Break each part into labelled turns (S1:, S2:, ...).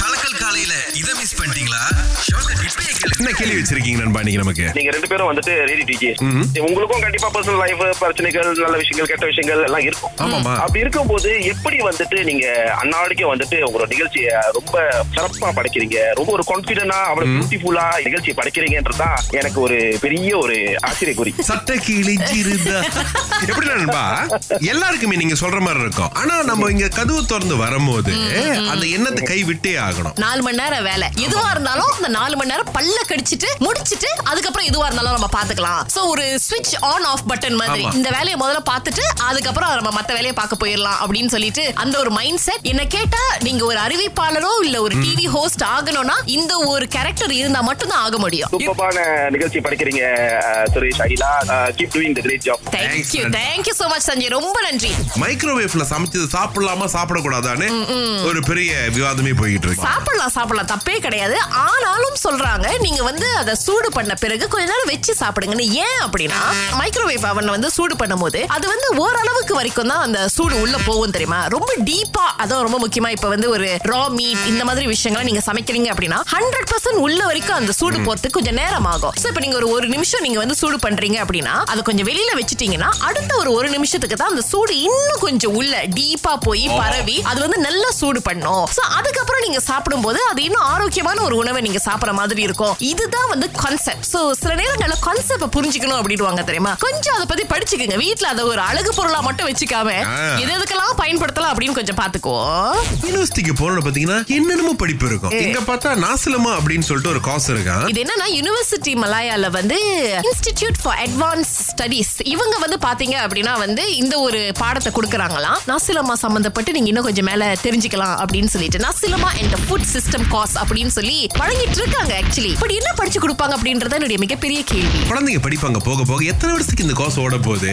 S1: கலக்கல் காலையில இத மிஸ் பண்ணிட்டீங்களா?
S2: என்ன கேள்வி வச்சிருக்கீங்க நண்பா நீங்க நமக்கு?
S3: நீங்க ரெண்டு பேரும் வந்துட்டு ரேடி டிஜேஸ் உங்களுக்கும் கண்டிப்பா பர்சனல் லைஃப் பிரச்சனைகள் நல்ல விஷயங்கள் கெட்ட விஷயங்கள் எல்லாம் இருக்கும்.
S2: ஆமாமா.
S3: அப்படி இருக்கும்போது எப்படி வந்துட்டு நீங்க அன்னாடிக்கும் வந்துட்டு உங்களோட நிகழ்ச்சியை ரொம்ப சிறப்பா படைக்கிறீங்க? ரொம்ப ஒரு கான்பிடண்டா அவ்வளவு பியூட்டிஃபுல்லா நிகழ்ச்சியை படைக்கிறீங்கன்றதுதான் எனக்கு ஒரு பெரிய ஒரு ஆச்சரியக்குறி.
S2: சட்டை கிழிஞ்சிருந்தா எப்படி நண்பா? எல்லாருக்குமே நீங்க சொல்ற மாதிரி இருக்கும். ஆனா நம்ம இங்க கதவு திறந்து வரும்போது அந்த எண்ணத்தை கை விட்டே ஆகணும்.
S4: நாலு மணி நேரம் வேலை. எதுவா இருந்தாலும் அந்த நாலு மணி நேரம் பல்ல கடிச்சிட்டு முடிச்சிட்டு அதுக்கப்புறம் எதுவா இருந்தாலும் நம்ம பாத்துக்கலாம் சோ ஒரு ஸ்விட்ச் ஆன் ஆஃப் பட்டன் மாதிரி. இந்த வேலையை முதல்ல பார்த்துட்டு அதுக்கப்புறம் நம்ம மத்த வேலையை பார்க்க போயிடலாம் அப்படின்னு சொல்லிட்டு அந்த ஒரு மைண்ட் செட் என்ன கேட்டா நீங்க ஒரு அறிவிப்பாளரோ இல்ல ஒரு டிவி ஹோஸ்ட் ஆகணும்னா இந்த ஒரு கேரக்டர் இருந்தா மட்டும்தான் ஆக முடியும்.
S3: சூப்பரான நிகழ்ச்சி படைக்கிறீங்க Suresh Akila. Keep doing the great job
S4: thank you thank you so much Sanjay. ரொம்ப நன்றி.
S2: மைக்ரோவேவ்ல சமைச்சது சாப்பிடலாமா சாப்பிடக்கூடாதான்னு? ஒரு பெரிய விவாதமே போயிட்டு இருக்கு.
S4: சாப்பிடலாம் சாப்பிடலாம். தப்பே கிடையாது. ஆனாலும் சொல்றாங்க நீங்க வந்து அதை சூடு பண்ண பிறகு கொஞ்ச நேரம் வச்சு சாப்பிடுங்கன்னு. ஏன் அப்படின்னா மைக்ரோவேவ் அவன் வந்து சூடு பண்ணும்போது அது வந்து ஓரளவுக்கு வரைக்கும் தான் அந்த சூடு உள்ள போகும் தெரியுமா? ரொம்ப டீப்பா அதான் ரொம்ப முக்கியமா. இப்ப வந்து ஒரு ரா மீட் இந்த மாதிரி விஷயங்களை நீங்க சமைக்கிறீங்க அப்படின்னா ஹண்ட்ரட் பர்சன்ட் உள்ள வரைக்கும் அந்த சூடு போறதுக்கு கொஞ்சம் நேரம் ஆகும் சோ இப்ப நீங்க ஒரு ஒரு நிமிஷம் நீங்க வந்து சூடு பண்றீங்க அப்படின்னா அதை கொஞ்சம் வெளியில வச்சுட்டீங்கன்னா அடுத்த ஒரு ஒரு நிமிஷத்துக்கு தான் அந்த சூடு இன்னும் கொஞ்சம் உள்ள டீப்பா போய் பரவி அது வந்து நல்லா சூடு பண்ணும். சோ அதுக்கப்புறம் நீங்க சாப்பிடும்போது அது இன்னும் ஆரோக்கியமான ஒரு உணவை நீங்க சாப்பிடுற மாதிரி இருக்கும். இதுதான் வந்து கான்செப்ட் சோ சில நேரங்கள்ல கான்செப்ட் புரிஞ்சுக்கணும் அப்படிடுவாங்க தெரியுமா? கொஞ்சம் அதை பத்தி படிச்சுக்கோங்க. வீட்ல அதை ஒரு அழகு பொருளா மட்டும் வச்சுக்காம. எது எதுக்கெல்லாம் பயன்படுத்தலாம் அப்படின்னு கொஞ்சம் பாத்துக்குவோம்
S2: யூனிவர்சிட்டிக்கு போன பாத்தீங்கன்னா என்னென்னமோ படிப்பு இருக்கும். இங்க பார்த்தா நாசிலமா அப்படின்னு சொல்லிட்டு ஒரு காசு இருக்கான்
S4: இது என்னன்னா யுனிவர்சிட்டி மலாயால வந்து இன்ஸ்டிடியூட் ஃபார் அட்வான்ஸ் ஸ்டடீஸ் இவங்க வந்து பாத்தீங்க அப்படின்னா வந்து இந்த ஒரு பாடத்தை கொடுக்கறாங்களாம். நாசிலமா சம்பந்தப்பட்டு நீங்க இன்னும் கொஞ்சம் மேல தெரிஞ்சுக்கலாம் அப்படின்னு சொல்லிட்டு நாசிலமா அண்ட் ஃபுட் சிஸ்டம் காஸ் அப்படின்னு சொல்லி வழங்கிட்டு இருக்காங்க ஆக்சுவலி இப்படி என்ன படிச்சு கொடுப்பாங்க அப்படின்றத என்னுடைய மிகப்பெரிய கேள்வி.
S2: குழந்தைங்க படிப்பாங்க போக போக எத்தனை வருஷத்துக்கு இந்த காசு ஓட போகுது?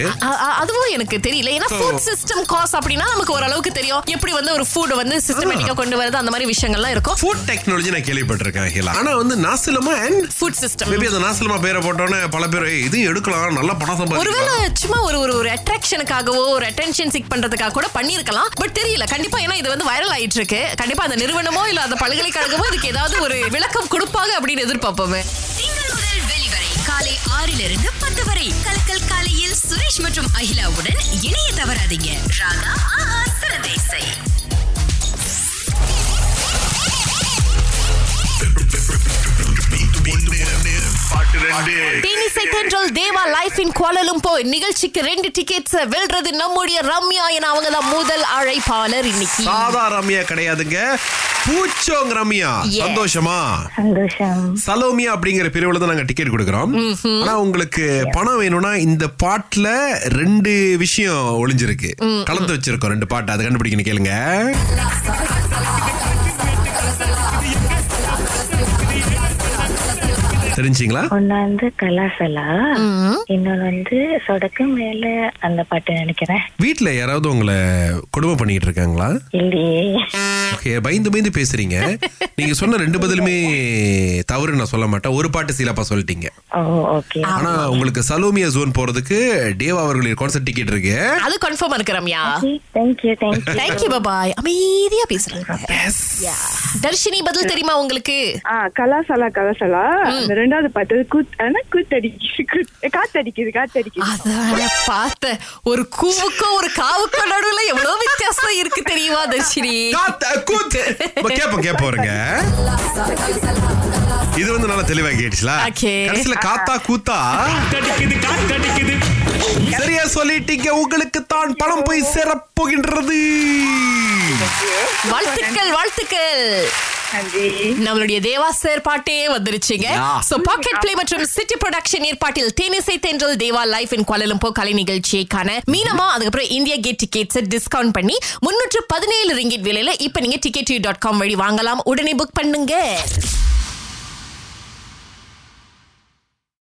S4: அதுவும் எனக்கு தெரியல. ஏன்னா ஃபுட் சிஸ்டம் காஸ் அப்படின்னா நமக்கு ஓரளவுக்கு தெரியும். எப்படி வந்து ஒரு ஃபுட் வந்து சிஸ்டமேட்டிக்கா கொண்டு வரது அந்த மாதிரி விஷயங்கள்லாம் இருக்கும்.
S2: ஃபுட் டெக்னாலஜி நான் கேள்விப்பட்டிருக்கேன் ஆனா வந்து நாசிலமா அண்ட்
S4: ஃபுட் சிஸ்டம்
S2: மேபி அந்த நாசிலமா பேரை போட்டோன்னே பல பேர் "ஏய், இதையும் எடுக்கலாம் நல்லா பணம்
S4: ஒருவேளை
S2: சம்பாதிக்கலாம்
S4: சும்மா ஒரு ஒரு ஒரு அட்ராக்ஷனுக்காகவோ ஒரு அட்டென்ஷன் சிக் பண்றதுக்காக கூட பண்ணிருக்கலாம் பட் தெரியல கண்டிப்பா. ஏன்னா இது வந்து வைரல் ஆயிட்டு இருக்கு கண்டிப்பா அந்த நிறுவனமோ இல்ல அந்த பல்கலைக்கழகமோ இதுக்கு ஏதாவது ஒரு விளக்கம் கொடுப்பாங்க அப்படின்னு எதிர்பார்ப்போமே.
S5: திங்கள் முதல் வெளிவரை காலை ஆறிலிருந்து பத்து வரை. கலக்கல் காலையில் சுரேஷ் மற்றும் அகிலாவுடன் இணைய தவறாதீங்க. ராகா ஆஹா சிறந்த இசை
S4: தென்றல் தேவா லைஃப் இன் கோலலும்பூர் நிகழ்ச்சிக்கு ரெண்டு டிக்கெட்ஸ் வெல்றது நம்முடைய ரம்யா என அவங்க தான் முதல் அழைப்பாளர் இன்னைக்கு.
S2: சாதா ரம்யா கிடையாதுங்க. பூச்சோங் ரம்யா. சந்தோஷம்? சலோமியா அப்படிங்கிற பிரிவுல தான் நாங்க டிக்கெட் கொடுக்கறோம். ஆனா உங்களுக்கு பணம் வேணும்னா இந்த பாட்டுல ரெண்டு விஷயம் ஒளிஞ்சிருக்கு. கலந்து வச்சிருக்கோம் ரெண்டு பாட்டு. அதை கண்டுபிடிக்கணும் கேளுங்க. தெரிஞ்சிங்களா?
S6: ஒன்னு வந்து கலாசலா இன்னொன்னு வந்து சொடக்கு மேல அந்த பாட்டு நினைக்கிறேன்.
S2: வீட்ல யாராவது உங்களை கொடுமை பண்ணிட்டு இருக்காங்களா?
S6: இல்லையே.
S2: ஓகே பயந்து பயந்து பேசுறீங்க. நீங்க சொன்ன ரெண்டு பதிலுமே தவறு நான் சொல்ல மாட்டேன். ஒரு பாட்டு சீலாப்பா சொல்லிட்டீங்க. ஆனா உங்களுக்கு சலோமியா ஜோன் போறதுக்கு தேவா அவர்களுடைய கான்சர்ட் டிக்கெட் இருக்கு.
S4: அது கன்ஃபார்ம் இருக்கு Ramya.
S6: Thank you thank you
S4: thank you bye bye அமைதியா பேசுறாங்க Yeah. தர்ஷினி பதில் தெரியுமா உங்களுக்கு?
S7: கலாசலா கலாசலா. ரெண்டாவது பாட்டு கூத் ஆனா கூத்தடிக்குது கூத் காத்தடிக்குது காத்தடிக்குது.
S4: அதான பார்த்த ஒரு கூவுக்கும் ஒரு காவுக்கும் நடுவுல எவ்வளவு வித்தியாசம் இருக்கு தெரியுமா தர்ஷினி?
S2: காத்த கேப்ப கேப்போருங்க இது வந்து நல்லா தெளிவா கேட்டுச்சுல. கடைசியில காத்தா கூத்தா? சரியா சொல்லிட்டீங்க உங்களுக்கு தான் பணம் போய் சேரப்போகின்றது.
S4: வாழ்த்துக்கள் வாழ்த்துக்கள். நம்மளுடைய தேவா சார் பாட்டே வந்துருச்சுங்க. சோ பாக்கெட் பிளே மற்றும் சிட்டி ப்ரொடக்ஷன் ஏற்பாட்டில் தேனிசை தென்றல் தேவா லைஃப் இன் கோலலம்போ கலை நிகழ்ச்சியைக்கான மீனமா அதுக்கப்புறம் இந்தியா கேட் டிக்கெட்ஸ் டிஸ்கவுண்ட் பண்ணி முன்னூற்று பதினேழு ரிங்கிட் விலையில இப்ப நீங்க டிக்கெட் டாட் காம் வழி வாங்கலாம். உடனே புக் பண்ணுங்க.